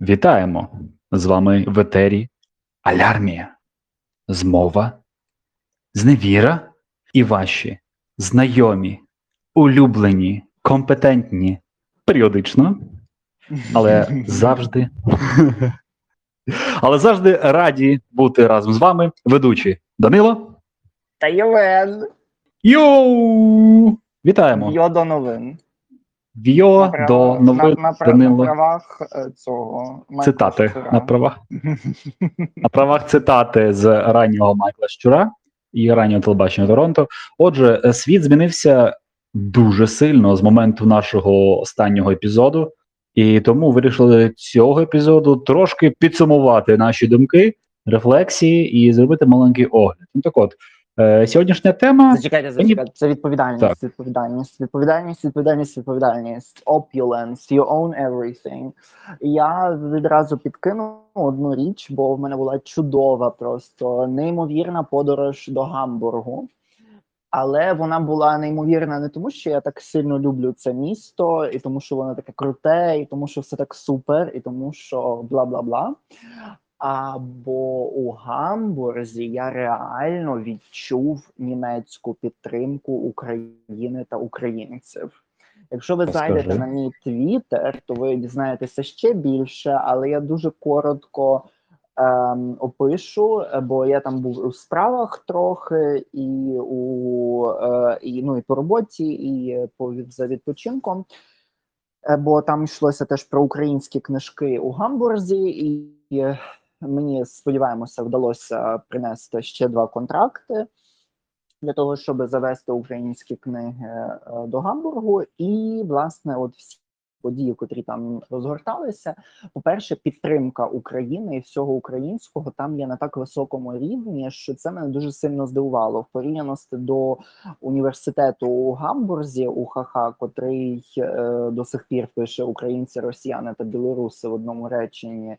Вітаємо! З вами в етері Алярмія, Змова, Зневіра і ваші знайомі, улюблені, компетентні, періодично, але завжди. Але завжди раді бути разом з вами, ведучі Данило. Та Євген, Йоу! Вітаємо! йо до новин. В'йо На до новин на, на, прав- на правах е, цього Майкла Цитати Щура. на правах. На правах цитати з раннього Майкла Щура і раннього телебачення Торонто. Отже, е, світ змінився дуже сильно з моменту нашого останнього епізоду, і тому вирішили цього епізоду трошки підсумувати наші думки, рефлексії і зробити маленький огляд. Ну так от, е, сьогоднішня тема. Зачекайте, зачекайте. Це відповідальність, Так. відповідальність, відповідальність, відповідальність, відповідальність, opulence, you own everything. Я відразу підкину одну річ, бо в мене була чудова, просто неймовірна подорож до Гамбургу. Але вона була неймовірна не тому, що я так сильно люблю це місто, і тому, що воно таке круте, і тому, що все так супер, і тому, що бла бла бла. Або у Гамбурзі я реально відчув німецьку підтримку України та українців. Якщо ви Розкажи. зайдете на мій твіттер, то ви дізнаєтеся ще більше, але я дуже коротко ем, опишу, бо я там був у справах трохи, і у е, і, ну, і по роботі, і по за відпочинком. Е, Бо там йшлося теж про українські книжки у Гамбурзі, і мені сподіваємося, вдалося принести ще два контракти для того, щоб завести українські книги е, до Гамбургу. І власне, от всі події, котрі там розгорталися. По-перше, підтримка України і всього українського там є на так високому рівні, що це мене дуже сильно здивувало в порівняності до університету у Гамбурзі у ХХ, котрий е, до сих пір пише українці, росіяни та білоруси в одному реченні,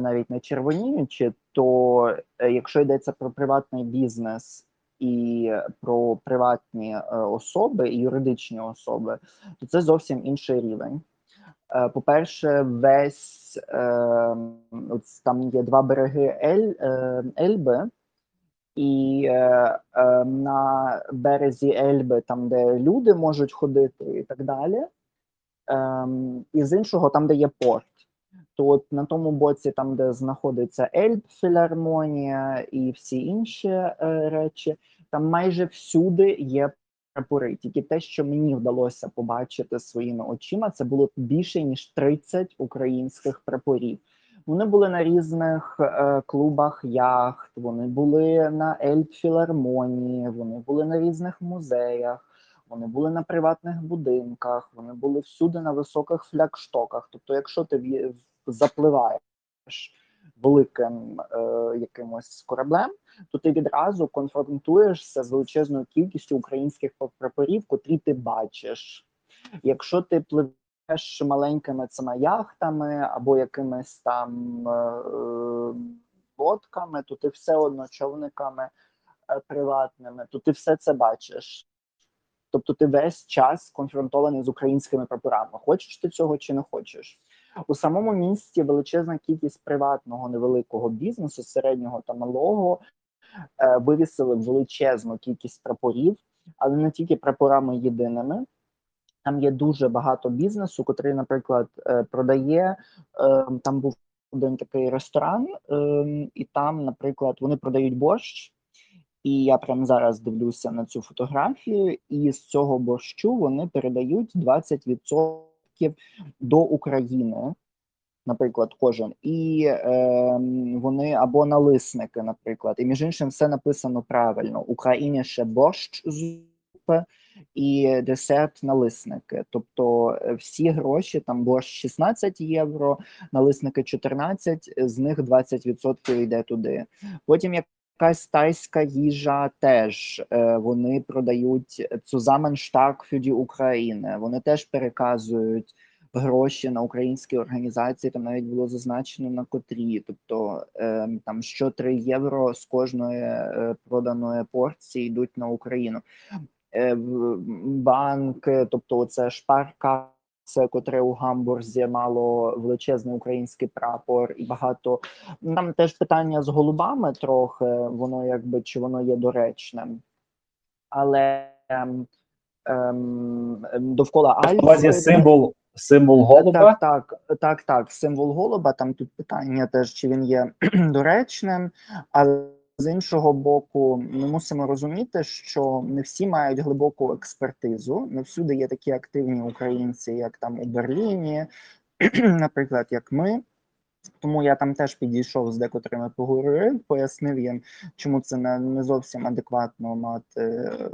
навіть не червоніючи. То е, якщо йдеться про приватний бізнес і про приватні е, особи і юридичні особи, то це зовсім інший рівень. Е, По-перше, весь е, там є два береги Ель, е, Ельби, і е, е, на березі Ельби, там, де люди можуть ходити, і так далі. Ем, і з іншого, там, де є порт. То от на тому боці, там, де знаходиться Ельб-філармонія і всі інші е, речі, там майже всюди є прапори. Тільки те, що мені вдалося побачити своїми очима, це було більше ніж 30 українських прапорів. Вони були на різних е, клубах яхт, вони були на Ельб-філармонії, вони були на різних музеях, вони були на приватних будинках, вони були всюди на високих флагштоках. Тобто, якщо ти в- запливаєш великим е, якимось кораблем, то ти відразу конфронтуєшся з величезною кількістю українських прапорів, котрі ти бачиш. Якщо ти пливеш маленькими цими яхтами або якимись там е, е, лодками, то ти все одно човниками е, приватними, то ти все це бачиш. Тобто ти весь час конфронтований з українськими прапорами. Хочеш ти цього чи не хочеш? У самому місті величезна кількість приватного невеликого бізнесу, середнього та малого, е, вивісили величезну кількість прапорів, але не тільки прапорами єдиними. Там є дуже багато бізнесу, котрий, наприклад, е, продає. е, Там був один такий ресторан, е, і там, наприклад, вони продають борщ. І я прямо зараз дивлюся на цю фотографію, і з цього борщу вони передають 20% до України, наприклад, кожен. І е, вони або налисники, наприклад. І між іншим, все написано правильно: Україні ще борщ зупи і десерт налисники. Тобто е, всі гроші, там борщ 16 євро, налисники 14, з них 20% йде туди. Потім як якась тайська їжа теж е, вони продають Zusammenstag für України. Вони теж переказують гроші на українські організації. Там навіть було зазначено на котрі. Тобто е, там що 3 євро з кожної е, проданої порції йдуть на Україну. Е, банки, тобто це шпарка це котре у Гамбурзі мало величезний український прапор, і багато там теж питання з голубами трохи, воно якби чи воно є доречним, але ем, ем, довкола Альфи символ, символ голуба. так, так, так, так. Символ голуба. Там тут питання теж, чи він є доречним, але з іншого боку, ми мусимо розуміти, що не всі мають глибоку експертизу. Не всюди є такі активні українці, як там у Берліні, наприклад, як ми. Тому я там теж підійшов з декотрими поговорив, пояснив їм, чому це не, зовсім адекватно мати е,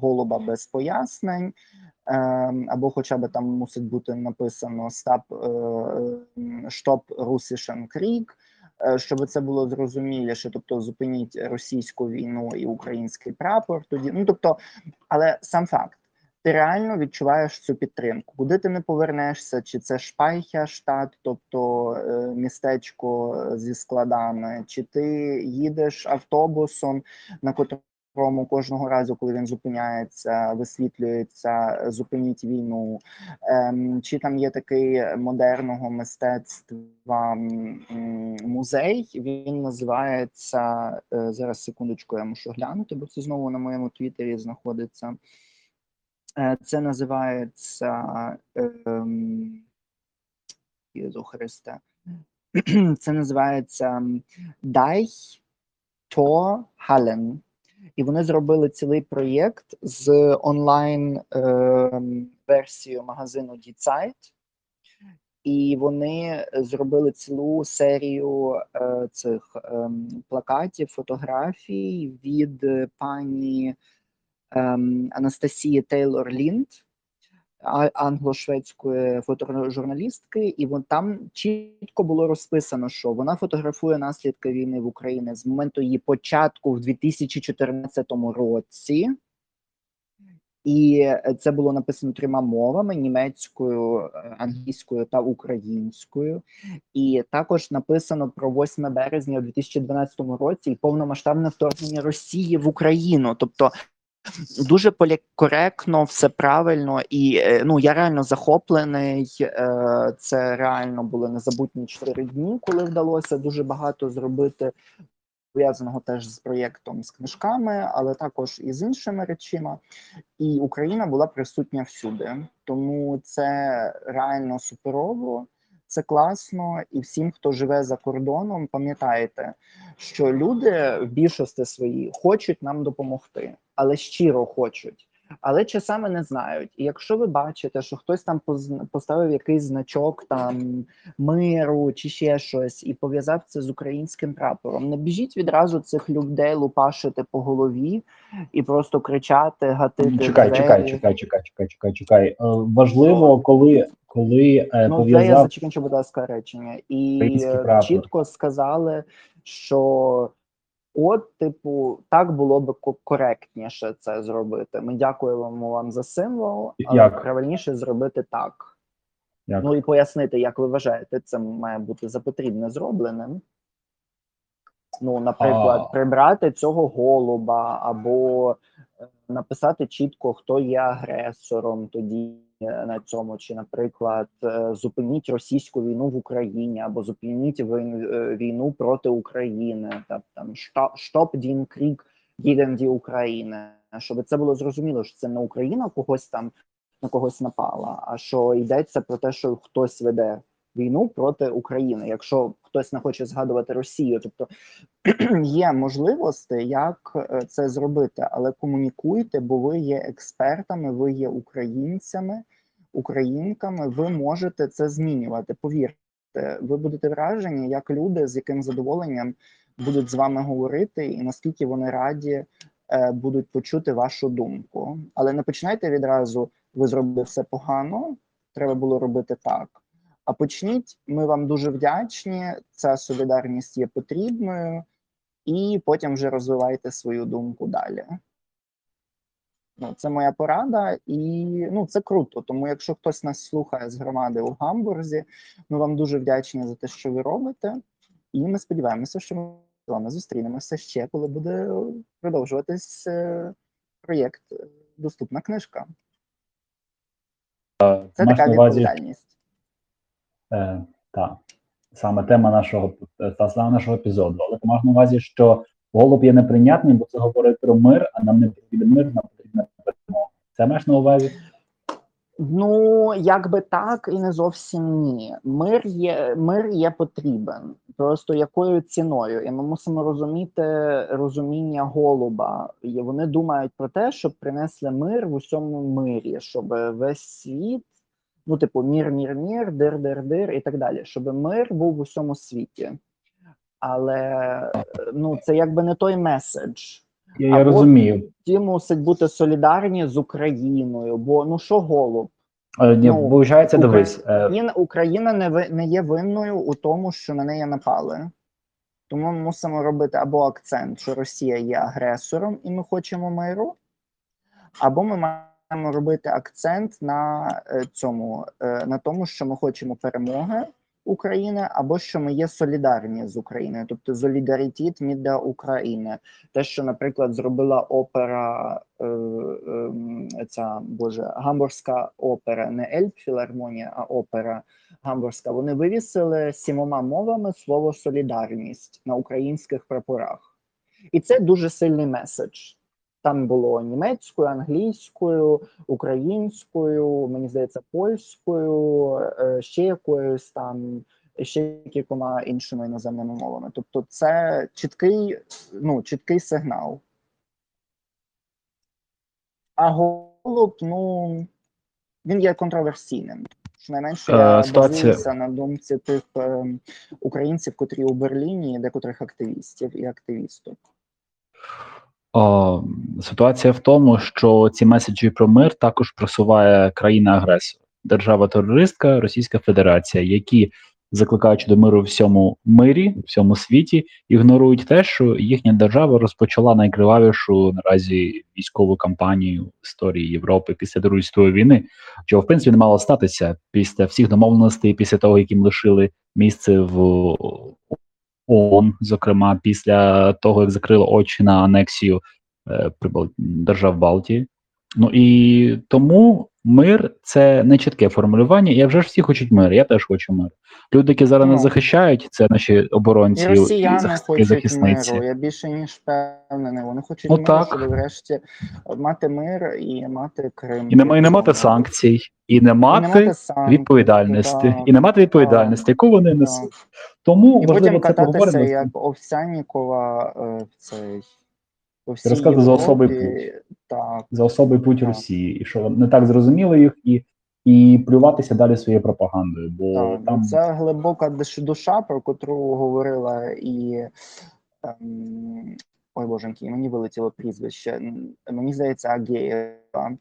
голуба без пояснень. Ем, або хоча б там мусить бути написано «Stop, е, «Stop Russischen Krieg», е, щоб це було зрозуміліше, тобто зупиніть російську війну і український прапор. Тоді ну тобто, але сам факт. Ти реально відчуваєш цю підтримку. Куди ти не повернешся, чи це Шпайхя штат, тобто е, містечко зі складами, чи ти їдеш автобусом, на котрому кожного разу, коли він зупиняється, висвітлюється зупиніть війну, ем, чи там є такий модерного мистецтва музей. Він називається е, зараз. Секундочку, я мушу глянути, бо це знову на моєму твіттері знаходиться. Е, Це називається ем, Єзу Христе. Це називається Дай То Хален. І вони зробили цілий проєкт з онлайн ем, магазину Діцайт, І вони зробили цілу серію е, цих е, плакатів, фотографій від е, пані е, Анастасії Тейлор Лінд, англо-шведської фотожурналістки, і вон там чітко було розписано, що вона фотографує наслідки війни в Україні з моменту її початку в 2014 році. І це було написано трьома мовами: німецькою, англійською та українською. І також написано про 8 березня у 2012 році і повномасштабне вторгнення Росії в Україну. Тобто дуже полікоректно, все правильно, і е, ну я реально захоплений. е, Це реально були незабутні чотири дні, коли вдалося дуже багато зробити. Пов'язаного теж з проєктом з книжками, але також і з іншими речима. І Україна була присутня всюди. Тому це реально суперово, це класно. І всім, хто живе за кордоном, пам'ятайте, що люди в більшості своїй хочуть нам допомогти, але щиро хочуть. Але часами не знають. І якщо ви бачите, що хтось там поставив якийсь значок там миру чи ще щось, і пов'язав це з українським прапором, не біжіть відразу цих людей лупашити по голові і просто кричати, гатити. Чекай, двері. чекай, чекай, чекай, чекай, чекай, чекай. Е, Важливо, коли, коли е, Ну, це я пов'язав закінчу, будь ласка, речення. І е, чітко сказали, що от, типу, так було би коректніше це зробити. Ми дякуємо вам за символ, але Як? правильніше зробити так. як Ну і пояснити, як ви вважаєте, це має бути за потрібне зробленим. Ну, наприклад, А. прибрати цього голуба, або е, написати чітко, хто є агресором тоді на цьому, чи, наприклад, е, зупиніть російську війну в Україні, або зупиніть е, війну проти України, та там «Stopp den Krieg gegen die щоб це було зрозуміло, що це не Україна когось там на когось напала, а що йдеться про те, що хтось веде війну проти України, якщо хтось не хоче згадувати Росію, тобто є можливості, як е, це зробити, але комунікуйте, бо ви є експертами, ви є українцями, українками, ви можете це змінювати. Повірте, ви будете вражені, як люди з яким задоволенням будуть з вами говорити, і наскільки вони раді е, будуть почути вашу думку. Але не починайте відразу, ви зробили все погано, треба було робити так. А почніть, ми вам дуже вдячні. Ця солідарність є потрібною, і потім вже розвивайте свою думку далі. Ну, це моя порада, і ну це круто. Тому, якщо хтось нас слухає з громади у Гамбурзі, ми вам дуже вдячні за те, що ви робите. І ми сподіваємося, що ми з вами зустрінемося ще, коли буде продовжуватись е, проєкт е, Доступна книжка. Це маєш така відповідальність. Е, так, саме тема нашого е, та саме нашого епізоду. Але ти маєш на увазі, що голуб є неприйнятний, бо це говорить про мир, а нам не потрібен мир, нам. Це маєш на увазі? Ну, якби так, і не зовсім ні. Мир є, мир є потрібен. Просто якою ціною? І ми мусимо розуміти розуміння голуба. І вони думають про те, щоб принесли мир в усьому мирі, щоб весь світ, ну, типу, мір, мір, мір, дир, дир, дир і так далі, щоб мир був в усьому світі. Але ну, це якби не той меседж. Я, я розумію. Ті мусить бути солідарні з Україною, бо ну що голуб? Е, Ні, ну, виходить, дивись. е, Україна, Україна не ви не є винною у тому, що на неї напали. Тому ми мусимо робити або акцент, що Росія є агресором, і ми хочемо миру, або ми маємо робити акцент на е, цьому, на тому, що ми хочемо перемоги України, або що ми є солідарні з Україною, тобто солідарітет для України. Те, що, наприклад, зробила опера, е, е, ця боже, гамбурзька опера, не Ельбфілармонія, а опера гамбурзька. Вони вивісили сімома мовами слово солідарність на українських прапорах. І це дуже сильний меседж. Там було німецькою, англійською, українською, мені здається, польською, е, ще якоюсь там, ще кількома іншими іноземними мовами. Тобто, це чіткий, ну, чіткий сигнал. А голуб, ну він є контроверсійним. Щонайменше Е, я базуюся на думці тих е, українців, котрі у Берліні, декотрих активістів і активісток. О, ситуація в тому, що ці меседжі про мир також просуває країна-агресор, держава-терористка, Російська Федерація, які, закликаючи до миру всьому мирі, всьому світі, ігнорують те, що їхня держава розпочала найкривавішу наразі військову кампанію в історії Європи після Другої світової війни, чого в принципі не мало статися після всіх домовленостей, після того, як їм лишили місце в ООН, зокрема, після того, як закрили очі на анексію е, держав Балтії. Ну і тому мир це не чітке формулювання. І вже ж всі хочуть мир. Я теж хочу мир. Люди, які зараз нас Ну. захищають, це наші оборонці І росіяни захисники, хочуть захисниці. миру. Я більше ніж впевнений. Вони хочуть Ну, миру, так. щоб врешті мати мир і мати Крим. І не, і не мати санкцій, і не І не мати санкцій, відповідальності, і не мати відповідальності, яку вони так. несуть. Тому І важливо це поговоримо. як Овсянікова е, в цей по за Європі. Так, за особий путь Так. Росії, і що не так зрозуміли їх, і, і плюватися далі своєю пропагандою. Бо так. там Це глибока душа, про котру говорила і ем, ой боженьки, мені вилетіло прізвище. Мені здається, Агеєва,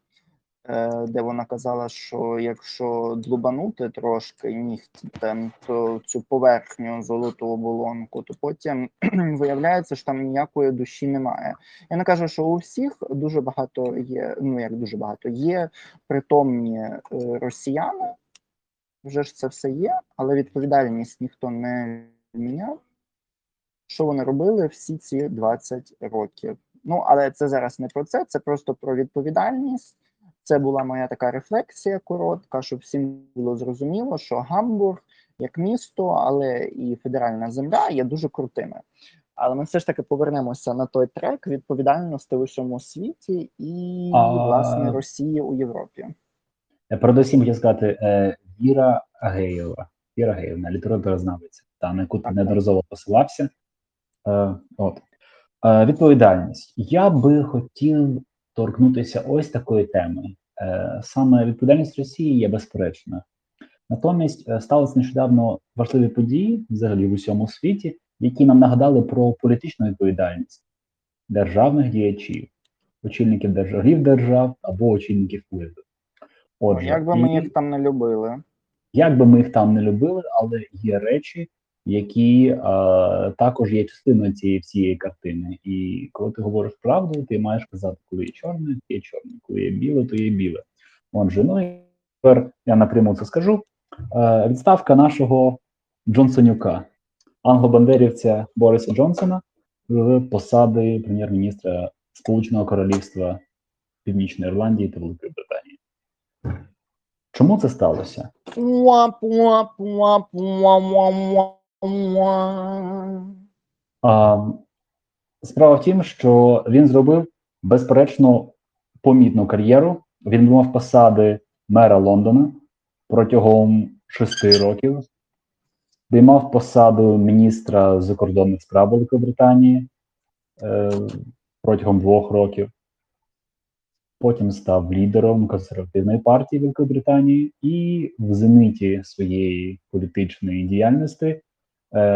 де вона казала, що якщо длубанути трошки нігтем, то цю поверхню золоту оболонку, то потім виявляється, що там ніякої душі немає. Я не кажу, що у всіх дуже багато є. Ну як дуже багато є притомні е, росіяни. Вже ж це все є, але відповідальність ніхто не міняв. Що вони робили всі ці 20 років? Ну, але це зараз не про це, це просто про відповідальність. Це була моя така рефлексія коротка, щоб всім було зрозуміло, що Гамбург як місто, але і федеральна земля є дуже крутими. Але ми все ж таки повернемося на той трек відповідальності в усьому світі і А- власне Росії у Європі. Я передусім хотів сказати е, Віра Агеєва. Віра Агеєвна, літературознавиця, та на яку ти неодноразово посилався. Е, от. Е, відповідальність. Я би хотів торкнутися ось такої теми. Е, саме відповідальність Росії є безперечною. Натомість е, сталися нещодавно важливі події взагалі в усьому світі, які нам нагадали про політичну відповідальність державних діячів, очільників держав, держав або очільників уряду. Отже, Як би ми їх там не любили. як би ми їх там не любили, але є речі, які е, також є частиною цієї всієї картини. І коли ти говориш правду, ти маєш казати, коли є чорне, то є чорне, коли є біле, то є біле. Отже, ну і тепер я напряму це скажу. Е, відставка нашого Джонсонюка, англобандерівця Бориса Джонсона з посади прем'єр-міністра Сполученого Королівства Північної Ірландії та Великої Британії. Чому це сталося? Справа в тім, що він зробив безперечно помітну кар'єру. Він мав посади мера Лондона протягом шести років, Займав посаду міністра закордонних справ Великобританії е, протягом двох років. Потім став лідером консервативної партії Великобританії і в зениті своєї політичної діяльності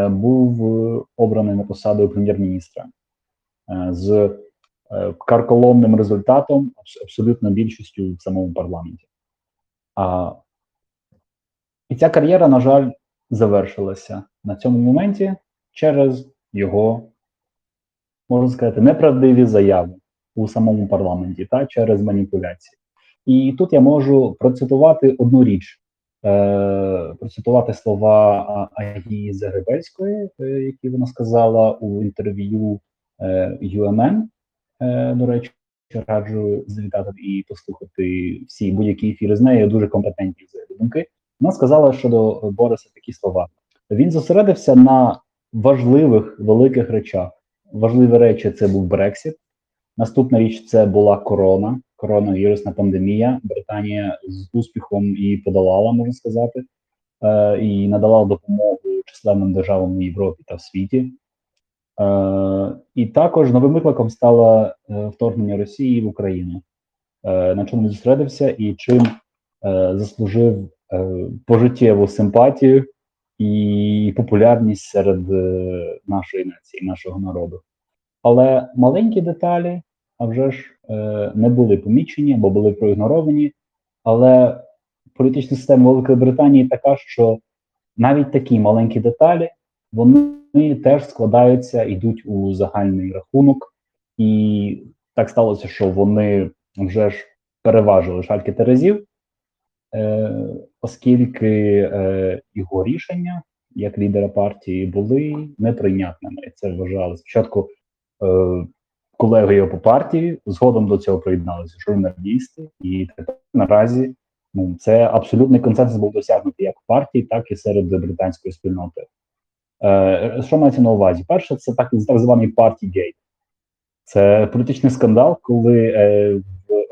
був е, обраний на посаду прем'єр-міністра е, з е, карколомним результатом, абсолютно більшістю в самому парламенті. А, і ця кар'єра, на жаль, завершилася на цьому моменті через його, можна сказати, неправдиві заяви у самому парламенті та через маніпуляції. І тут я можу процитувати одну річ, е, процитувати слова Агії Загребельської, е, які вона сказала у інтерв'ю е, UMN. Е, до речі, раджу завітати і послухати всі будь-які ефіри з нею. Дуже компетентні взагалі думки. Вона сказала щодо Бориса такі слова: він зосередився на важливих великих речах. Важливі речі це був Брексіт. Наступна річ це була корона, коронавірусна пандемія. Британія з успіхом і подолала, можна сказати, е, і надала допомогу численним державам в Європі та в світі. Е, і також новим викликом стало е, вторгнення Росії в Україну, на чому він зосередився і чим заслужив е, пожиттєву симпатію і популярність серед нашої нації, нашого народу. Але маленькі деталі, а вже ж е, не були помічені або були проігноровані. Але політична система Великої Британії така, що навіть такі маленькі деталі вони теж складаються, йдуть у загальний рахунок, і так сталося, що вони вже ж переважили шальки терезів, е, оскільки е, його рішення як лідера партії були неприйнятними. Це вважали спочатку колеги по партії, згодом до цього приєдналися журналісти, і тепер наразі ну, це абсолютний консенсус був досягнутий як в партії, так і серед британської спільноти. Е, що мається на увазі? Перше, це так, так званий партігейт. Це політичний скандал, коли е,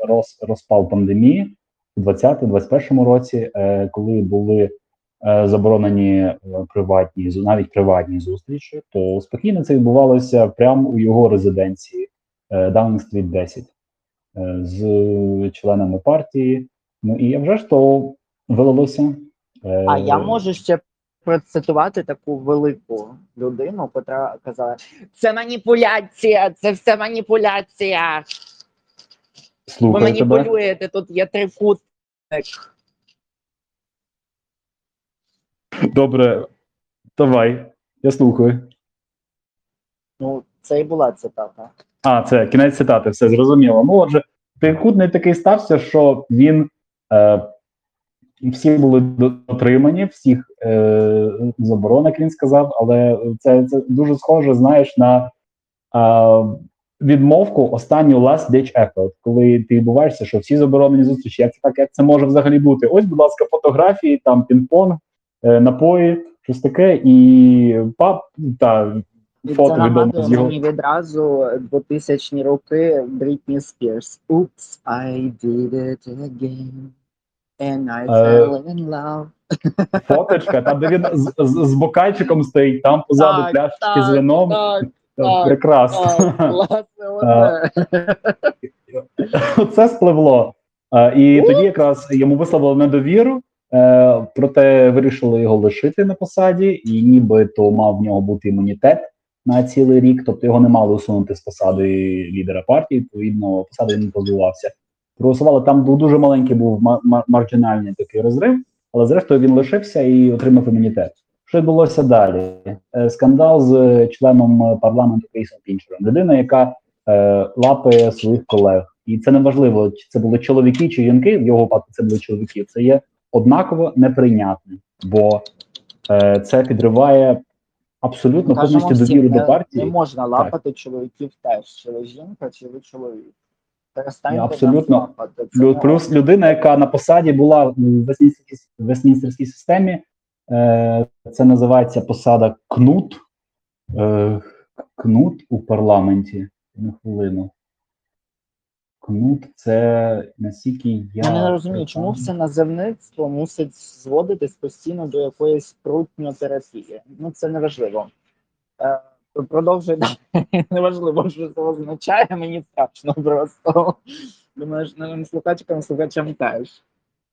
роз, розпал пандемії у 2020-2021 році, е, коли були е, заборонені е, приватні навіть приватні зустрічі, то спокійно це відбувалося прямо у його резиденції е, Даунінг-стріт 10 е, з членами партії. Ну і вже ж то вилилося. е, А я можу ще процитувати таку велику людину, яка казала: це маніпуляція, це все маніпуляція. Ви слухаю тебе. маніпулюєте, тут є трикутник. Добре, давай, я слухаю. Ну, це і була цитата. А, це кінець цитати, все зрозуміло. Ну, отже, трикутний такий стався, що він е, всі були дотримані, всіх е, заборон, як він сказав, але це, це дуже схоже, знаєш, на е, відмовку останню last ditch effort, коли ти буваєшся, що всі заборонені зустрічі. Як це так, як це може взагалі бути? Ось, будь ласка, фотографії, там пінг-понг, е, напої, щось таке, і пап та фото відомо з його. мені відразу 2000 роки Брітні Спірс. Oops, I did it again. And I Е, fell in love. фоточка, там де він з, з, з бокальчиком стоїть, там позаду Так, пляшки з так, вином. Так, Е, так, Прекрасно. так, оце. Це спливло. Е, І тоді якраз йому висловили недовіру, е, проте вирішили його лишити на посаді, і нібито мав в нього бути імунітет на цілий рік, тобто його не мали усунути з посади лідера партії, відповідно, посади не позбувався. Проголосували там був дуже маленький, був ма- ма- такий розрив, але зрештою він лишився і отримав імунітет. Що відбулося далі? Е, Скандал з членом парламенту Крісом Пінчером, людина, яка е, лапає своїх колег. І це не важливо, чи це були чоловіки чи жінки. В його випадку це були чоловіки. Це є однаково неприйнятним, бо е, це підриває абсолютно повністю довіру до партії. Не можна лапати чоловіків теж, чи ви жінка, чи ви чоловік. Перестаньте Абсолютно. лапати. Це Плюс, не людина, яка на посаді була в Вестмінстерській системі, е, це називається посада кнут. Е, кнут у парламенті. На хвилину. Кнут це наскільки я. Я не розумію, чому все називництво мусить зводитись постійно до якоїсь прутньотерапії. Ну це неважливо. Е, продовжуй. Неважливо, що це означає, мені страшно просто. Думаю, що нашим слухачкам, слухачам теж.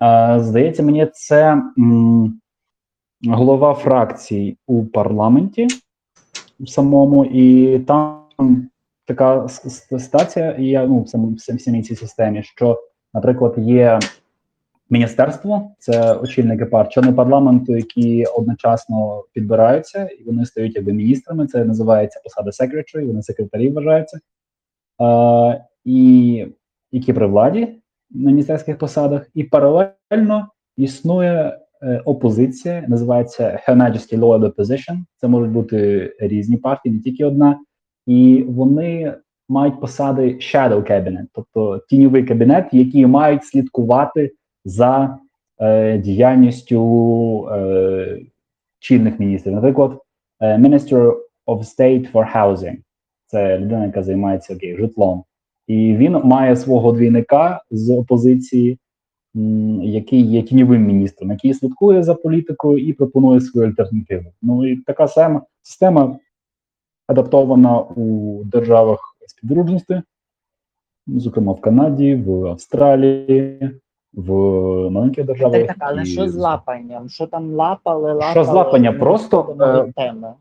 Е, Здається, мені це м, голова фракції у парламенті самому, і там така ситуація є ну, в самій цій системі, що, наприклад, є міністерство, це очільники пар, члени парламенту, які одночасно підбираються, і вони стають якби міністрами. Це називається посада secretary, вони секретарі вважаються. Е, і які при владі на міністерських посадах, і паралельно існує е, опозиція, називається Her Majesty Loyal Opposition. Це можуть бути різні партії, не тільки одна, і вони мають посади shadow cabinet, тобто тіньовий кабінет, які мають слідкувати за е, діяльністю е, чинних міністрів. Наприклад, е, Minister of State for Housing – це людина, яка займається окей, житлом. І він має свого двійника з опозиції, який є тіньовим міністром, який слідкує за політикою і пропонує свою альтернативу. Ну і така сама система адаптована у державах співдружності, зокрема в Канаді, в Австралії, в маленьких державах. Так, так, але і що з лапанням? Що там лапали, лапали? Що з лапанням? не Просто, е, теми.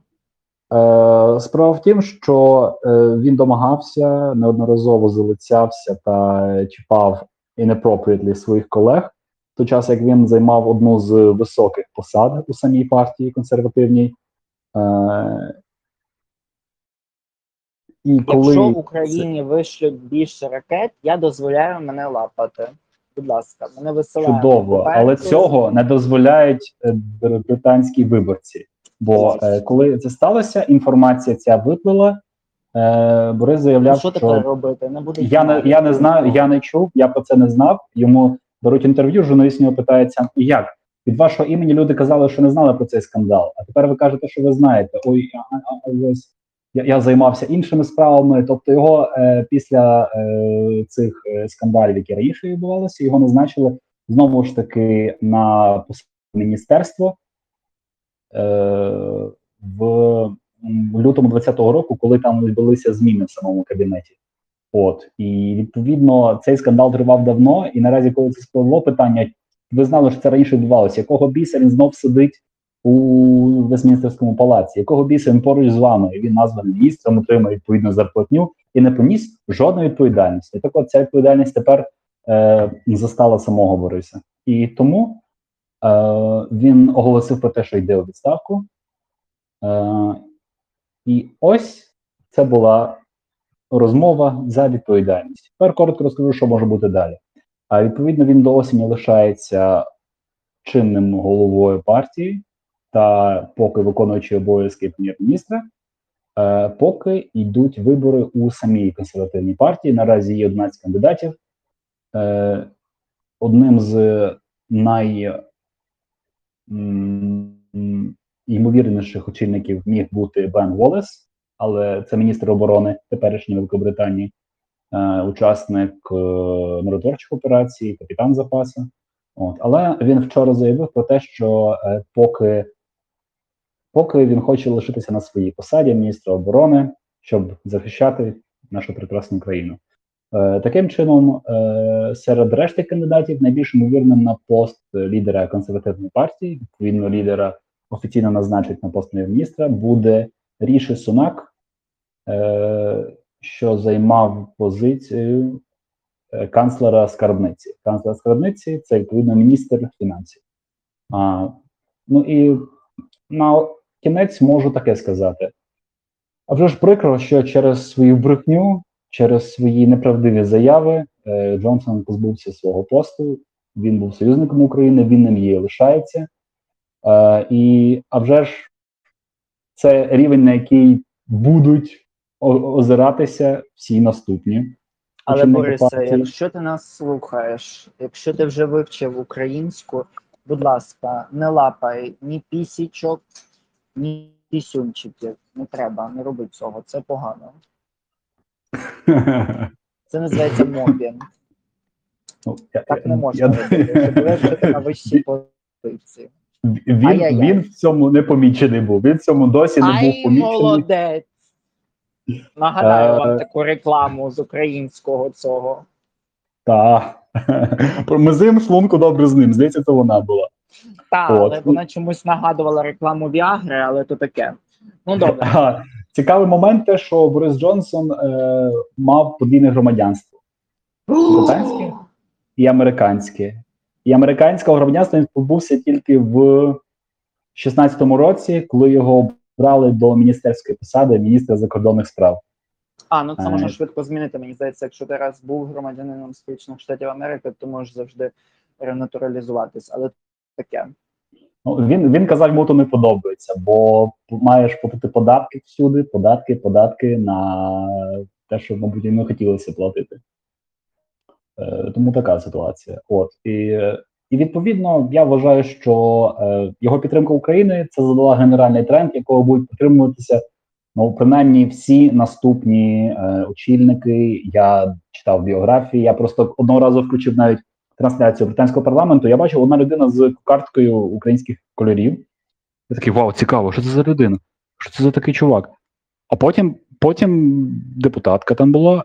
Е, справа в тім, що е, він домагався, неодноразово залицявся та чіпав inappropriately своїх колег. В той час, як він займав одну з високих посад у самій партії консервативній. Е, і коли Якщо в Україні вишлють більше ракет, я дозволяю мене лапати. Будь ласка, мене висилає. чудово, але цього не дозволяють е, британські виборці. Бо е, коли це сталося, інформація ця виплила. Е, Борис заявляв, що що тепер робити? Не буде Я не я не знаю, я не чув, я про це не знав. Йому беруть інтерв'ю, журналіст нього питається, як від вашого імені люди казали, що не знали про цей скандал. А тепер ви кажете, що ви знаєте. Ой, а, а, а, ось я, я займався іншими справами. Тобто, його е, після е, цих е, скандалів, які раніше відбувалися, його назначили знову ж таки на посаду міністерство е, в м, лютому 20-го року, коли там відбулися зміни в самому кабінеті. От і відповідно цей скандал тривав давно. І наразі, коли це спливло питання, ви знали, що це раніше відбувалося. Якого біса він знов сидить у Вестмінстерському палаці? Якого біса він поруч з вами? І Він названий міністром, отримує відповідну зарплатню і не поніс жодної відповідальності. Так от ця відповідальність тепер е, застала самого Бориса, і тому е, він оголосив про те, що йде у відставку. Е, і ось це була розмова за відповідальність. Тепер коротко розкажу, що може бути далі. А відповідно, він до осені лишається чинним головою партії та поки виконуючи обов'язки прем'єр-міністра, е, поки йдуть вибори у самій консервативній партії. Наразі є 11 кандидатів. Е, одним з най м, м, ймовірніших очільників міг бути Бен Волес, але це міністр оборони теперішньої Великобританії, е, учасник е, миротворчих операцій, капітан запасу. От, але він вчора заявив про те, що е, поки, поки він хоче лишитися на своїй посаді міністра оборони, щоб захищати нашу прекрасну країну. Е, таким чином, е, серед решти кандидатів найбільш ймовірним на пост лідера консервативної партії, відповідно, лідера офіційно назначить на пост міністра, буде Ріші Сунак, е, що займав позицію е, канцлера скарбниці. Канцлер скарбниці це відповідно міністр фінансів. А, ну і на кінець можу таке сказати. А вже ж прикро, що через свою брехню, через свої неправдиві заяви е, Джонсон позбувся свого посту. Він був союзником України, він ним є лишається. Е, і а вже ж це рівень, на який будуть озиратися всі наступні Але Борисе, якщо ти нас слухаєш, якщо ти вже вивчив українську, будь ласка, не лапай ні пісічок, ні пісюнчиків. Не треба, не роби цього. Це погано. Це називається мобінг. Ну, Так не можна я- робити. Щоб вивчити на вищій позиції. Він, Ай-яй-яй. він в цьому не помічений був. Він в цьому досі не був Ай, помічений. молодець! Нагадаю Е, вам таку рекламу з українського цього. Так. Ми з ним шлунку добре з ним. Здається, це вона була. Так, але вона чомусь нагадувала рекламу Віагри, але то таке. Ну добре. Ага. Цікавий момент, те, що Борис Джонсон е, мав подвійне громадянство Британське? і американське. І американського громадянства він позбувся тільки в 16-му році, коли його обрали до міністерської посади міністра закордонних справ. А, ну це можна Е. швидко змінити. Мені здається, якщо ти раз був громадянином Сполучених Штатів Америки, то можеш завжди ренатуралізуватись. Але таке. Ну, він, він казав, йому то не подобається, бо маєш платити податки всюди, податки, податки на те, що, мабуть, йому хотілося платити. Е, тому така ситуація. От і, і відповідно, я вважаю, що е, його підтримка України це задала генеральний тренд, якого будуть підтримуватися ну, принаймні всі наступні е, очільники. Я читав біографії. Я просто одного разу включив навіть трансляцію британського парламенту. Я бачив одна людина з карткою українських кольорів. Я такий вау, цікаво, що це за людина? Що це за такий чувак? А потім, потім депутатка там була.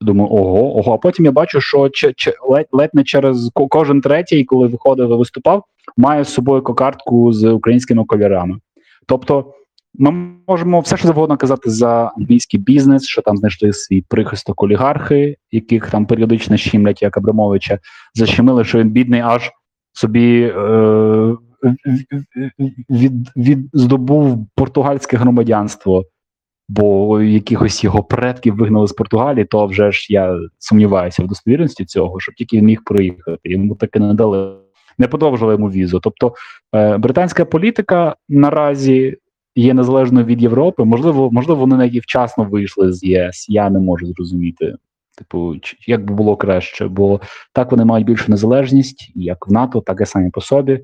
Думаю, ого, ого. А потім я бачу, що че, че, ледь, ледь не через кожен третій, коли виходив і виступав, має з собою кокартку з українськими кольорами. Тобто, ми можемо все, що завгодно казати за англійський бізнес, що там знайшли свій прихисток олігархи, яких там періодично щемлять, як Абрамовича, защемили, що він бідний, аж собі е, від, від, здобув португальське громадянство, бо якихось його предків вигнали з Португалії, то вже ж я сумніваюся в достовірності цього, щоб тільки він міг приїхати. Йому таки не дали, не подовжили йому візу. Тобто е, британська політика наразі є незалежною від Європи. Можливо, можливо, вони навіть вчасно вийшли з ЄС. Я не можу зрозуміти. Типу, як би було краще, бо так вони мають більшу незалежність, як в НАТО, так і самі по собі.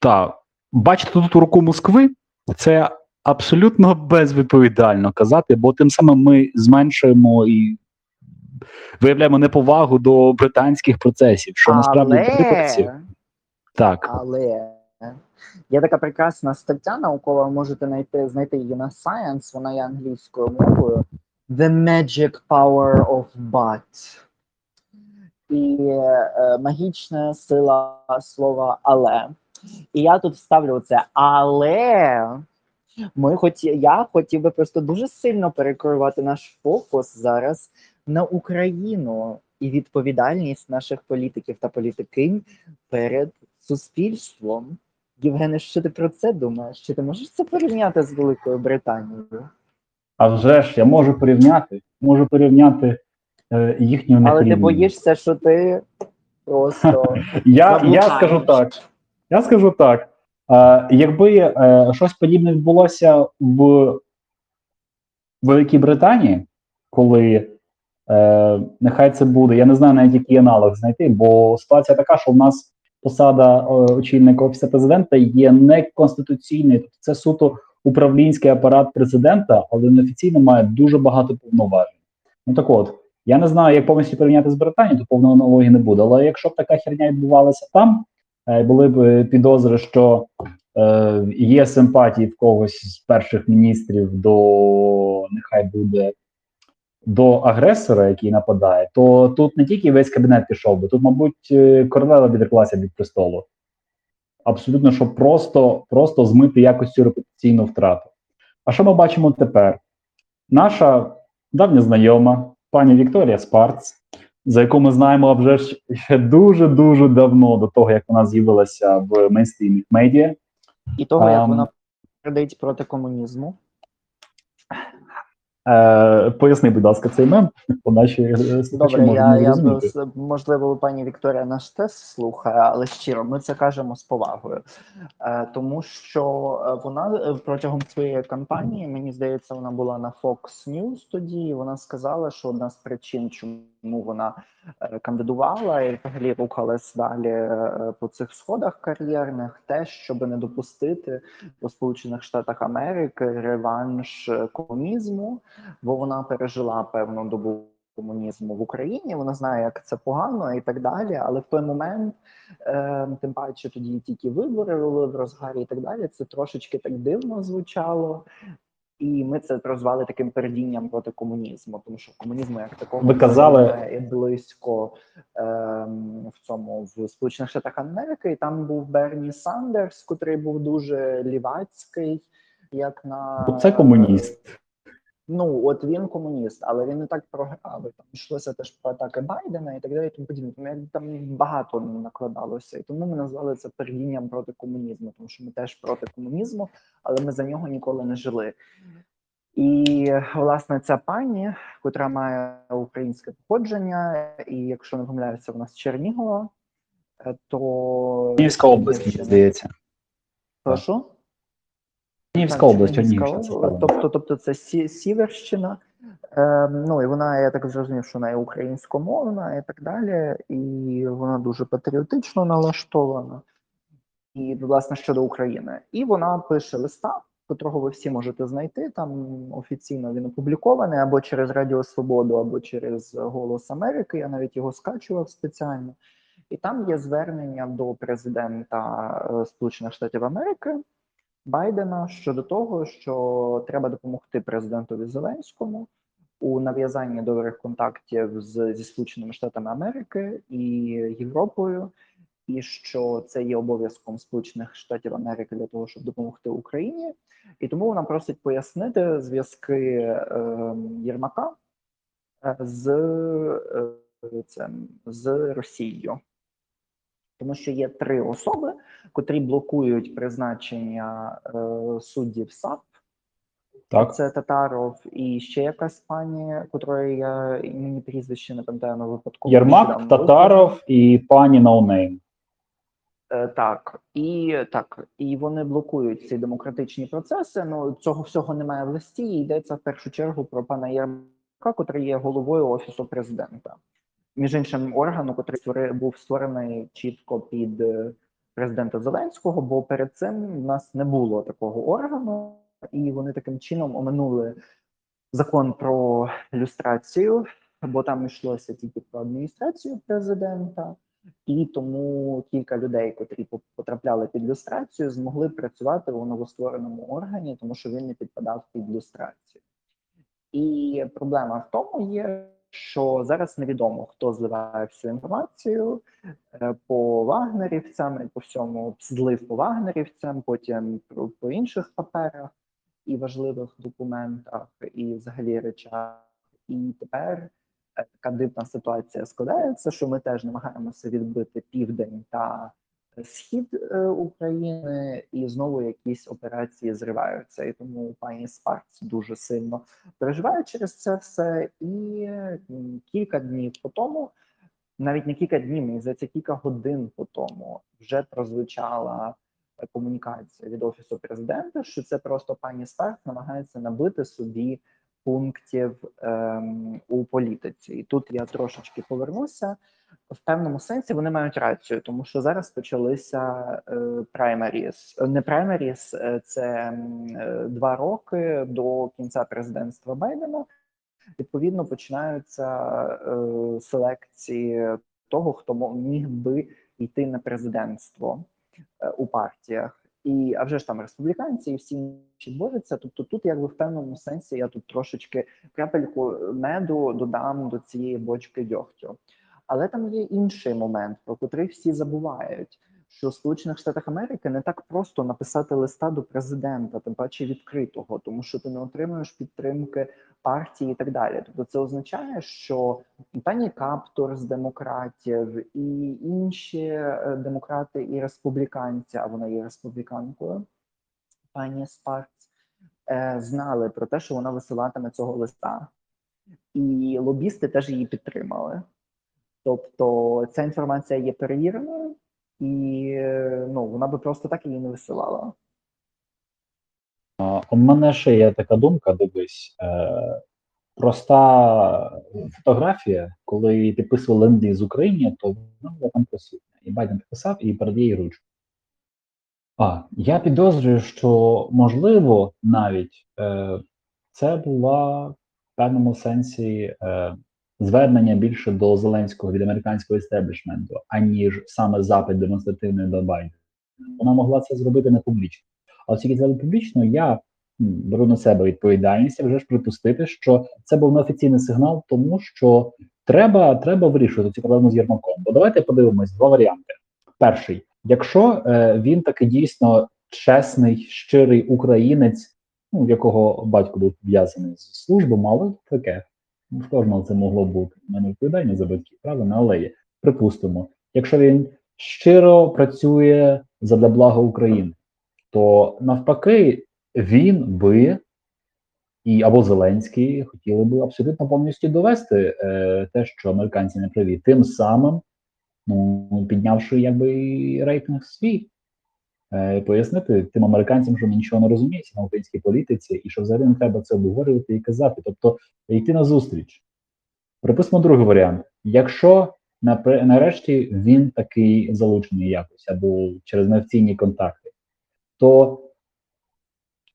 Та бачити тут руку Москви це абсолютно безвідповідально казати, бо тим самим ми зменшуємо і виявляємо неповагу до британських процесів, що насправді Але, так. але є така прекрасна стаття наукова, можете знайти, знайти її на Science, вона є англійською мовою. The Magic Power of But. І е, магічна сила слова але. І я тут вставлю це але. Ми хоті, я хотів би просто дуже сильно перекерувати наш фокус зараз на Україну і відповідальність наших політиків та політикинь перед суспільством. Євгене, що ти про це думаєш? Чи ти можеш це порівняти з Великою Британією? А вже ж я можу порівняти, можу порівняти е, їхню Але ти боїшся, що ти просто Я, я скажу так. Я скажу так. Е, якби е, щось подібне відбулося в Великій Британії, коли е, нехай це буде, я не знаю навіть який аналог знайти, бо ситуація така, що в нас посада е, очільника офісу президента є неконституційною, тобто це суто управлінський апарат президента, але неофіційно має дуже багато повноважень. Ну так от, я не знаю, як повністю порівняти з Британією, то повної аналогії не буде. Але якщо б така херня відбувалася там, е, були б підозри, що е, є симпатії в когось з перших міністрів до нехай буде до агресора, який нападає, то тут не тільки весь кабінет пішов би, тут, мабуть, е, королева відреклася від престолу. Абсолютно, щоб просто, просто змити якось цю репутаційну втрату. А що ми бачимо тепер? Наша давня знайома, пані Вікторія Спарц, за яку ми знаємо вже ще дуже дуже давно до того, як вона з'явилася в мейнстрімних медіа. і того, як вона передить проти комунізму. Е, поясни, будь ласка, цей мем, бо наші е, слухачі Добре, я, я можливо, пані Вікторія наш тест слухає, але щиро, ми це кажемо з повагою. Е, тому що е, вона е, протягом своєї кампанії, мені здається, вона була на Fox News тоді. і Вона сказала, що одна з причин, чому чому вона е, кандидувала і взагалі рухалась далі е, по цих сходах кар'єрних, те, щоб не допустити у Сполучених Штатах Америки реванш комунізму, бо вона пережила певну добу комунізму в Україні. Вона знає, як це погано і так далі. Але в той момент, е, тим паче, тоді тільки вибори були в розгарі і так далі. Це трошечки так дивно звучало. І ми це прозвали таким передінням проти комунізму, тому що комунізму як такого Ви казали- і близько ем, в цьому в Сполучених Штатах Америки. І там був Берні Сандерс, котрий був дуже лівацький, як на Це комуніст. Ну, от він комуніст, але він не так програв. Там йшлося теж про атаки Байдена і так далі. Тому подібне. Тому там багато накладалося, і тому ми назвали це передінням проти комунізму, тому що ми теж проти комунізму, але ми за нього ніколи не жили. І власне ця пані, котра має українське походження, і якщо не помиляюся, вона з Чернігова, е, то Чернігівська область, здається. Прошу? Чернігівська область, Чернігівська область. Тобто, тобто це Сі- Сіверщина. Е, ну і вона, я так зрозумів, що вона є українськомовна і так далі, і вона дуже патріотично налаштована. І, власне, щодо України. І вона пише листа, котрого ви всі можете знайти. Там офіційно він опублікований або через Радіо Свободу, або через Голос Америки. Я навіть його скачував спеціально. І там є звернення до президента е, Сполучених Штатів Америки Байдена щодо того, що треба допомогти президентові Зеленському у нав'язанні добрих контактів з, зі Сполученими Штатами Америки і Європою, і що це є обов'язком Сполучених Штатів Америки для того, щоб допомогти Україні. І тому вона просить пояснити зв'язки е, Єрмака з, е, цим, з Росією. Тому що є три особи, котрі блокують призначення е, суддів САП. Так. Це Татаров і ще якась пані, котрої я імені прізвище не пам'ятаю на випадково. Єрмак, Татаров і пані Ноунейм. Е, Так, і так, і вони блокують ці демократичні процеси. Ну цього всього немає в листі. і Йдеться в першу чергу про пана Єрмака, котрий є головою офісу президента. Між іншим, органу, створи, був створений чітко під е, президента Зеленського, бо перед цим в нас не було такого органу, і вони таким чином оминули закон про люстрацію, бо там йшлося тільки про адміністрацію президента. І тому кілька людей, котрі по- потрапляли під люстрацію, змогли працювати у новоствореному органі, тому що він не підпадав під люстрацію. І проблема в тому є, що зараз невідомо, хто зливає всю інформацію е, по вагнерівцям по всьому злив по вагнерівцям, потім по, по інших паперах і важливих документах, і взагалі речах. І тепер е, така дивна ситуація складається, що ми теж намагаємося відбити південь та схід е, України, і знову якісь операції зриваються. І тому пані Спарц дуже сильно переживає через це все. І кілька днів по тому, навіть не кілька днів, мені здається, кілька годин по тому вже прозвучала комунікація від офісу президента, що це просто пані Спарц намагається набити собі пунктів ем, у політиці. І тут я трошечки повернуся. В певному сенсі вони мають рацію, тому що зараз почалися е, праймеріс. Не праймеріс, е, це е, два роки до кінця президентства Байдена. Відповідно, починаються селекції того, хто міг би йти на президентство у партіях. І а вже ж там республіканці і всі інші борються. Тобто, тут, якби в певному сенсі, я тут трошечки крапельку меду додам до цієї бочки дьогтю. Але там є інший момент, про котрий всі забувають. Що в Сполучених Штатах Америки не так просто написати листа до президента, тим паче відкритого, тому що ти не отримуєш підтримки партії і так далі. Тобто, це означає, що пані Каптор з демократів і інші е, демократи і республіканці, а вона є республіканкою, пані Спарц, е, знали про те, що вона висилатиме цього листа, і лобісти теж її підтримали. Тобто ця інформація є перевіреною, і ну вона би просто так її не висилала. У мене ще є така думка, дивись. Е, проста фотографія, коли підписували ленд з Україні, то вона була там присутня. І Байден підписав і передає їй ручку. А я підозрюю, що можливо навіть е, це була в певному сенсі е, звернення більше до Зеленського від американського істеблішменту, аніж саме запит демонстративний до Байдена. Вона могла це зробити не публічно. А оскільки це публічно, я беру на себе відповідальність і вже ж припустити, що це був неофіційний сигнал, тому що треба, треба вирішувати цю проблему з Єрмаком. Бо давайте подивимось два варіанти. Перший, якщо е, він таки дійсно чесний, щирий українець, ну якого батько був пов'язаний з службою, але таке. Ну, в кожного це могло бути. У мене відповідальність за батьків, правильно, але є. Припустимо, якщо він щиро працює задля блага України, то навпаки, він би і або Зеленський хотіли би абсолютно повністю довести е, те, що американці не праві, тим самим ну, піднявши якби рейтинг свій. Е, пояснити тим американцям, що ми нічого не розуміємо на українській політиці, і що взагалі не треба це обговорювати і казати. Тобто йти на зустріч. Припустимо другий варіант. Якщо нарешті він такий залучений якось або через неофіційні контакти, то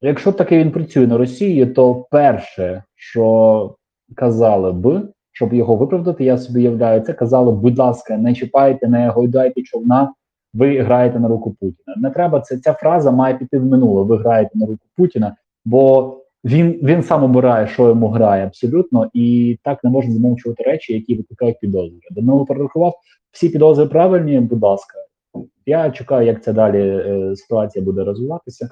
якщо таки він працює на Росії, то перше, що казали б, щоб його виправдати, я собі являю, це казали, будь ласка, не чіпайте, не гойдайте човна, ви граєте на руку Путіна. Не треба це. Ця фраза має піти в минуле. Ви граєте на руку Путіна, бо він він сам обирає, що йому грає абсолютно, і так не можна замовчувати речі, які викликають підозри. Данило перерахував всі підозри правильні. Будь ласка, я чекаю, як ця далі е, ситуація буде розвиватися.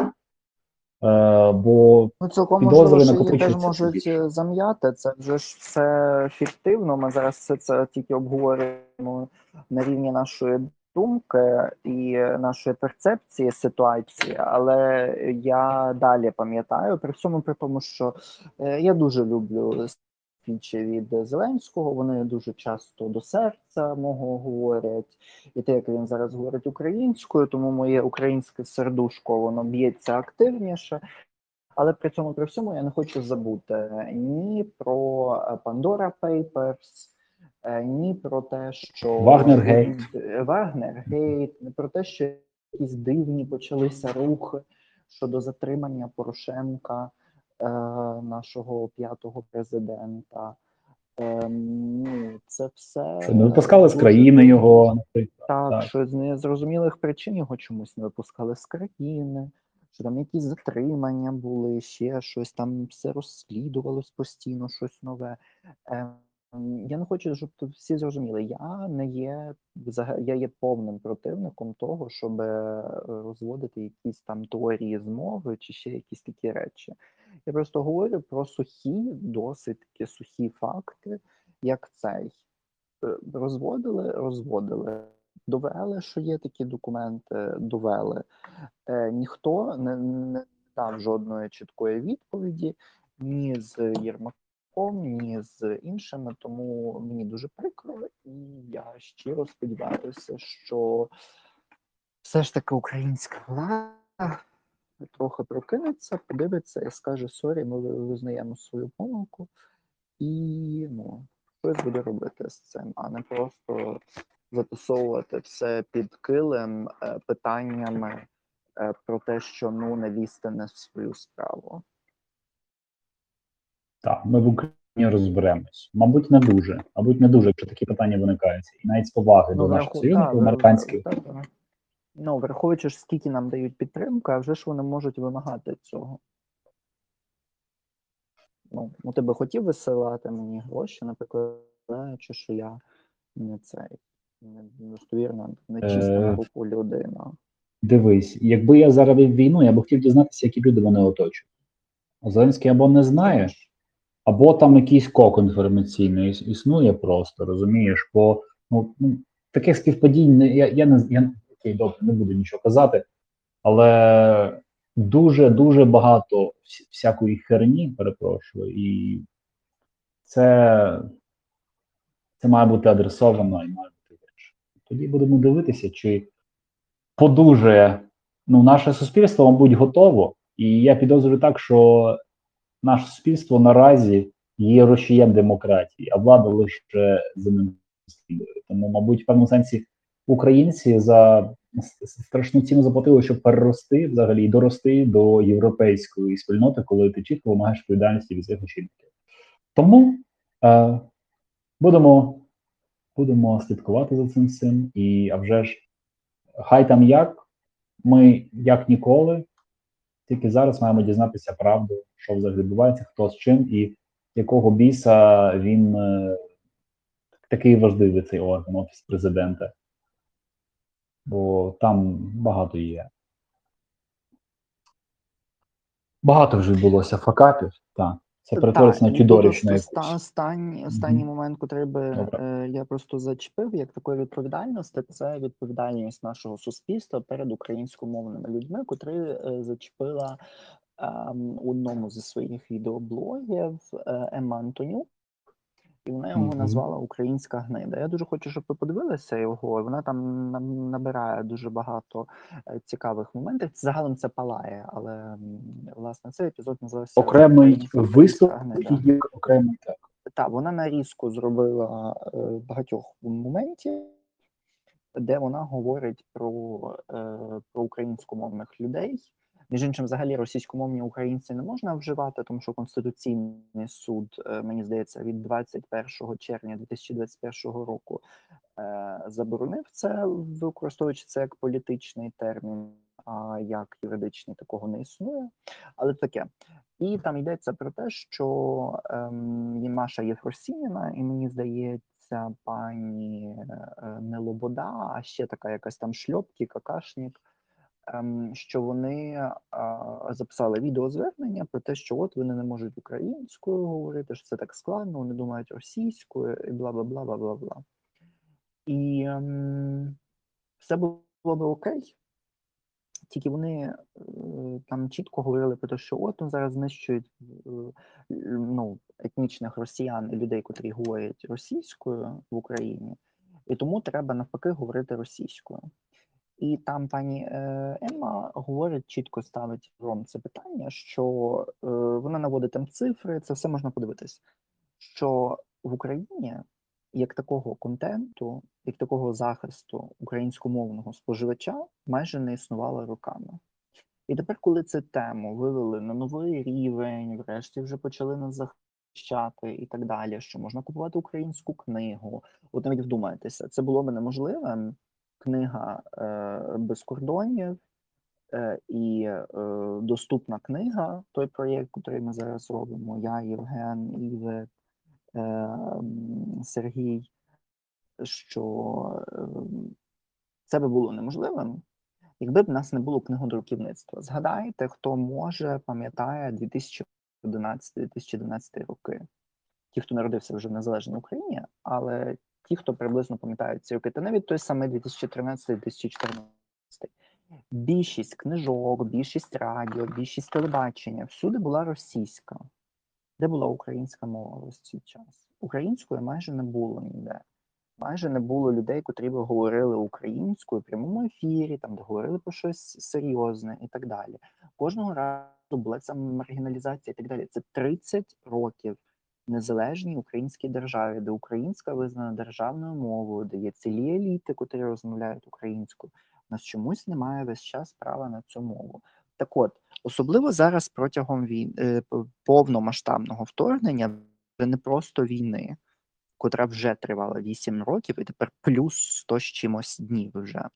Е, бо Ну, цілком Підозри можливо, що її теж можуть більше. е, зам'яти. Це вже ж все фіктивно. Ми зараз все це тільки обговорюємо на рівні нашої думки і нашої перцепції ситуації. Але я далі пам'ятаю при всьому при тому, що е, я дуже люблю спічі від Зеленського. Вони дуже часто до серця мого говорять, і те, як він зараз говорить українською, тому моє українське сердушко воно б'ється активніше. Але при цьому при всьому я не хочу забути ні про Pandora Papers, ні про те, що Вагнергейт. Е, Вагнергейт, не про те, що якісь дивні почалися рухи щодо затримання Порошенка, е, нашого п'ятого президента. Ем, ну, це все що не випускали з країни його, так, Так. що з незрозумілих причин його чомусь не випускали з країни, що там якісь затримання були, ще щось там все розслідувалось постійно, щось нове. Ем, я не хочу, щоб всі зрозуміли. Я не є я є повним противником того, щоб е, розводити якісь там теорії змови чи ще якісь такі речі. Я просто говорю про сухі, досить такі сухі факти, як цей. Е, Розводили, розводили. Довели, що є такі документи, довели. Е, ніхто не, не дав жодної чіткої відповіді ні з Єрмаком, ні з іншими. Тому мені дуже прикро, і я щиро сподіваюся, що все ж таки українська влада трохи прокинеться, подивиться і скаже sorry, ми визнаємо свою помилку, і ну, щось буде робити з цим, а не просто затусовувати все під килим е, питаннями е, про те, що ну лізьте не свою справу. Так, ми в Україні розберемось. Мабуть, не дуже. Мабуть, не дуже, якщо такі питання виникають. І навіть з поваги до наших союзників американських. та, та. Ну, враховуючи ж, скільки нам дають підтримку, а вже ж вони можуть вимагати цього. Ну, ну ти би хотів висилати мені гроші, наприклад, знаючи, що я не цей не достовірна, не чиста Е, руку людина. Дивись, якби я зараз війну, я б хотів дізнатися, які люди вони оточують. Зеленський або не знає, або там якийсь кокон інформаційний існує просто, розумієш? Бо ну, ну таких співпадінь я, я не я окей, добре, не буду нічого казати, але дуже дуже багато всякої херні, перепрошую, і це, це має бути адресовано і має бути вирішено. Тоді будемо дивитися, чи подужає ну, наше суспільство, мабуть, готово. І я підозрюю так, що наше суспільство наразі є рушієм демократії, а влада лише за ним слідує. Тому, мабуть, в певному сенсі українці за страшну ціну заплатили, щоб перерости взагалі і дорости до європейської спільноти, коли ти чітко вимагаєш відповідальності від своїх очільників. Тому е, будемо, будемо слідкувати за цим всім. І а вже ж, хай там як, ми як ніколи, тільки зараз маємо дізнатися правду, що взагалі відбувається, хто з чим і якого біса він е, такий важливий цей орган, офіс президента. Бо там багато є. Багато вже відбулося факапів. Так. Це перетвориться на ста- останній, останній Мгм. момент, котрий би е, я просто зачепив як такої відповідальності, це відповідальність нашого суспільства перед українськомовними людьми, котрі е, зачепила у е, одному зі своїх відеоблогів е, Емма Антонюк. І вона його Мгм. назвала Українська гнида. Я дуже хочу, щоб ви подивилися його. Вона там набирає дуже багато е, цікавих моментів. Загалом це палає, але власне цей епізод називався Окремий «Українська виступ і окремий так. Так, вона нарізку зробила е, багатьох моментів, де вона говорить про, е, про українськомовних людей. Між іншим, взагалі російськомовні українці не можна вживати, тому що Конституційний суд, е, мені здається, від 21 червня 2021 року е, заборонив це, використовуючи це як політичний термін, а як юридичний такого не існує. Але таке. І там йдеться про те, що ем, є Маша Єфросініна, і мені здається, пані е, не Лобода, а ще така якась там шльопки, какашник, що вони записали відеозвернення про те, що от вони не можуть українською говорити, що це так складно, вони думають російською, і бла бла бла бла бла бла. І ем, все було би окей. Тільки вони е, там чітко говорили про те, що от ну, зараз знищують е, ну, етнічних росіян і людей, котрі говорять російською в Україні, і тому треба навпаки говорити російською. І там пані е, Емма говорить, чітко ставить ром це питання, що е, вона наводить там цифри, це все можна подивитись, що в Україні як такого контенту, як такого захисту українськомовного споживача майже не існувало роками. І тепер, коли цю тему вивели на новий рівень, врешті вже почали нас захищати і так далі, що можна купувати українську книгу. От навіть вдумайтеся, це було б неможливим. Книга е, без кордонів е, і е, доступна книга, той проєкт, який ми зараз робимо, я, Євген, Іве, Сергій, що це би було неможливим, якби б нас не було книгодруківництва. Згадайте, хто може, пам'ятає 2011-2012 роки. Ті, хто народився вже в незалежній Україні, але ті, хто приблизно пам'ятають ці роки, та навіть той самий 2013-2014. Більшість книжок, більшість радіо, більшість телебачення всюди була російська. Де була українська мова ось цей час? Української майже не було ніде. Майже не було людей, котрі би говорили українською в прямому ефірі, там де говорили про щось серйозне і так далі. Кожного разу була ця маргіналізація і так далі. Це 30 років незалежній українській державі, де українська визнана державною мовою, де є цілі еліти, котрі розмовляють українською. У нас чомусь немає весь час права на цю мову. Так от, особливо зараз протягом війни е, повномасштабного вторгнення, це не просто війни, котра вже тривала 8 років, і тепер плюс 100 з чимось днів вже.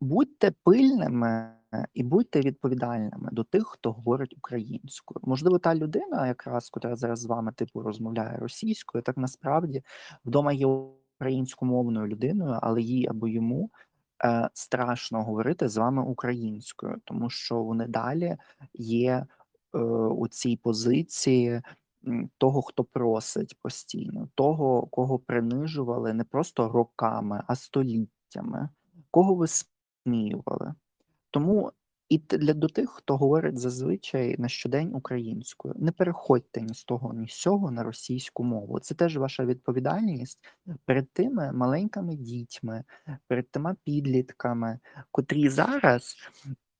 Будьте пильними і будьте відповідальними до тих, хто говорить українською. Можливо, та людина, якраз, котра зараз з вами типу розмовляє російською, так насправді вдома є українськомовною людиною, але їй або йому е, страшно говорити з вами українською, тому що вони далі є е, у цій позиції того, хто просить постійно, того, кого принижували не просто роками, а століттями, кого висміювали. Тому і для до тих, хто говорить зазвичай на щодень українською, не переходьте ні з того, ні з цього на російську мову. Це теж ваша відповідальність перед тими маленькими дітьми, перед тими підлітками, котрі зараз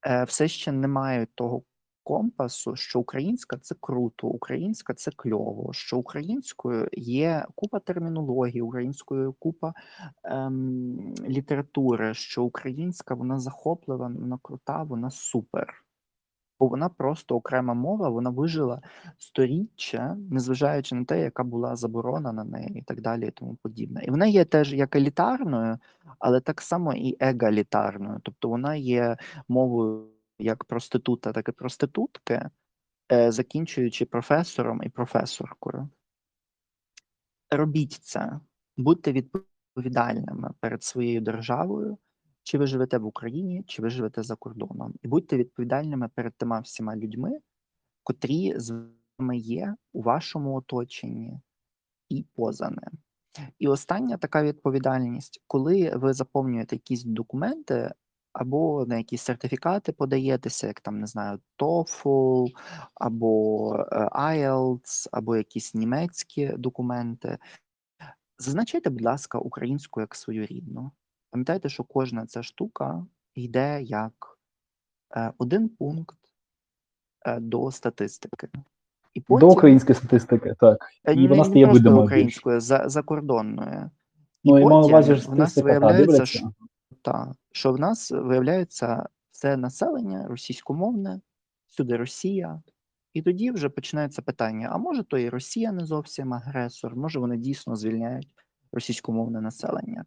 е, все ще не мають того компасу, що українська це круто, українська це кльово, що українською є купа термінології, українською купа ем, літератури, що українська вона захоплива, вона крута, вона супер. Бо вона просто окрема мова, вона вижила сторіччя, незважаючи на те, яка була заборона на неї і так далі, і тому подібне. І вона є теж як елітарною, але так само і егалітарною. Тобто вона є мовою як проститута, так і проститутки, е, закінчуючи професором і професоркою. Робіть це, будьте відповідальними перед своєю державою, чи ви живете в Україні, чи ви живете за кордоном. І будьте відповідальними перед тима всіма людьми, котрі з вами є у вашому оточенні і поза ним. І остання така відповідальність, коли ви заповнюєте якісь документи або на якісь сертифікати подаєтеся, як там не знаю, TOEFL, або е, IELTS, або якісь німецькі документи. Зазначайте, будь ласка, українську як свою рідну. Пам'ятайте, що кожна ця штука йде як е, один пункт е, до статистики. І До української статистики, так. І не- вона не стає просто видимою більш. українською, за, закордонною. Ну, і потім увазі, в що нас виявляється, що, та, що в нас виявляється все населення російськомовне, всюди Росія. І тоді вже починається питання: а може, то і Росія не зовсім агресор, може вони дійсно звільняють російськомовне населення.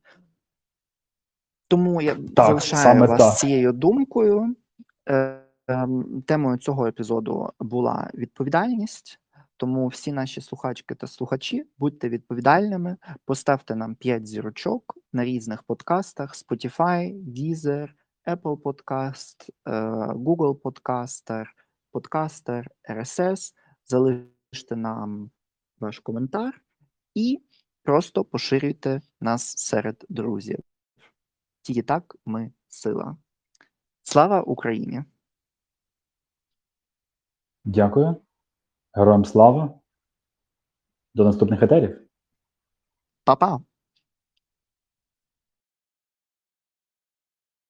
Тому я Так, залишаю саме вас так. цією думкою. Е, ем, Темою цього епізоду була відповідальність. Тому всі наші слухачки та слухачі будьте відповідальними, поставте нам 5 зірочок на різних подкастах: Spotify, Deezer, Apple Podcast, е, Google Podcaster, Podcaster, RSS. Залиште нам ваш коментар і просто поширюйте нас серед друзів. Тільки так ми сила. Слава Україні! Дякую. Героям слава. До наступних етерів. Па-па!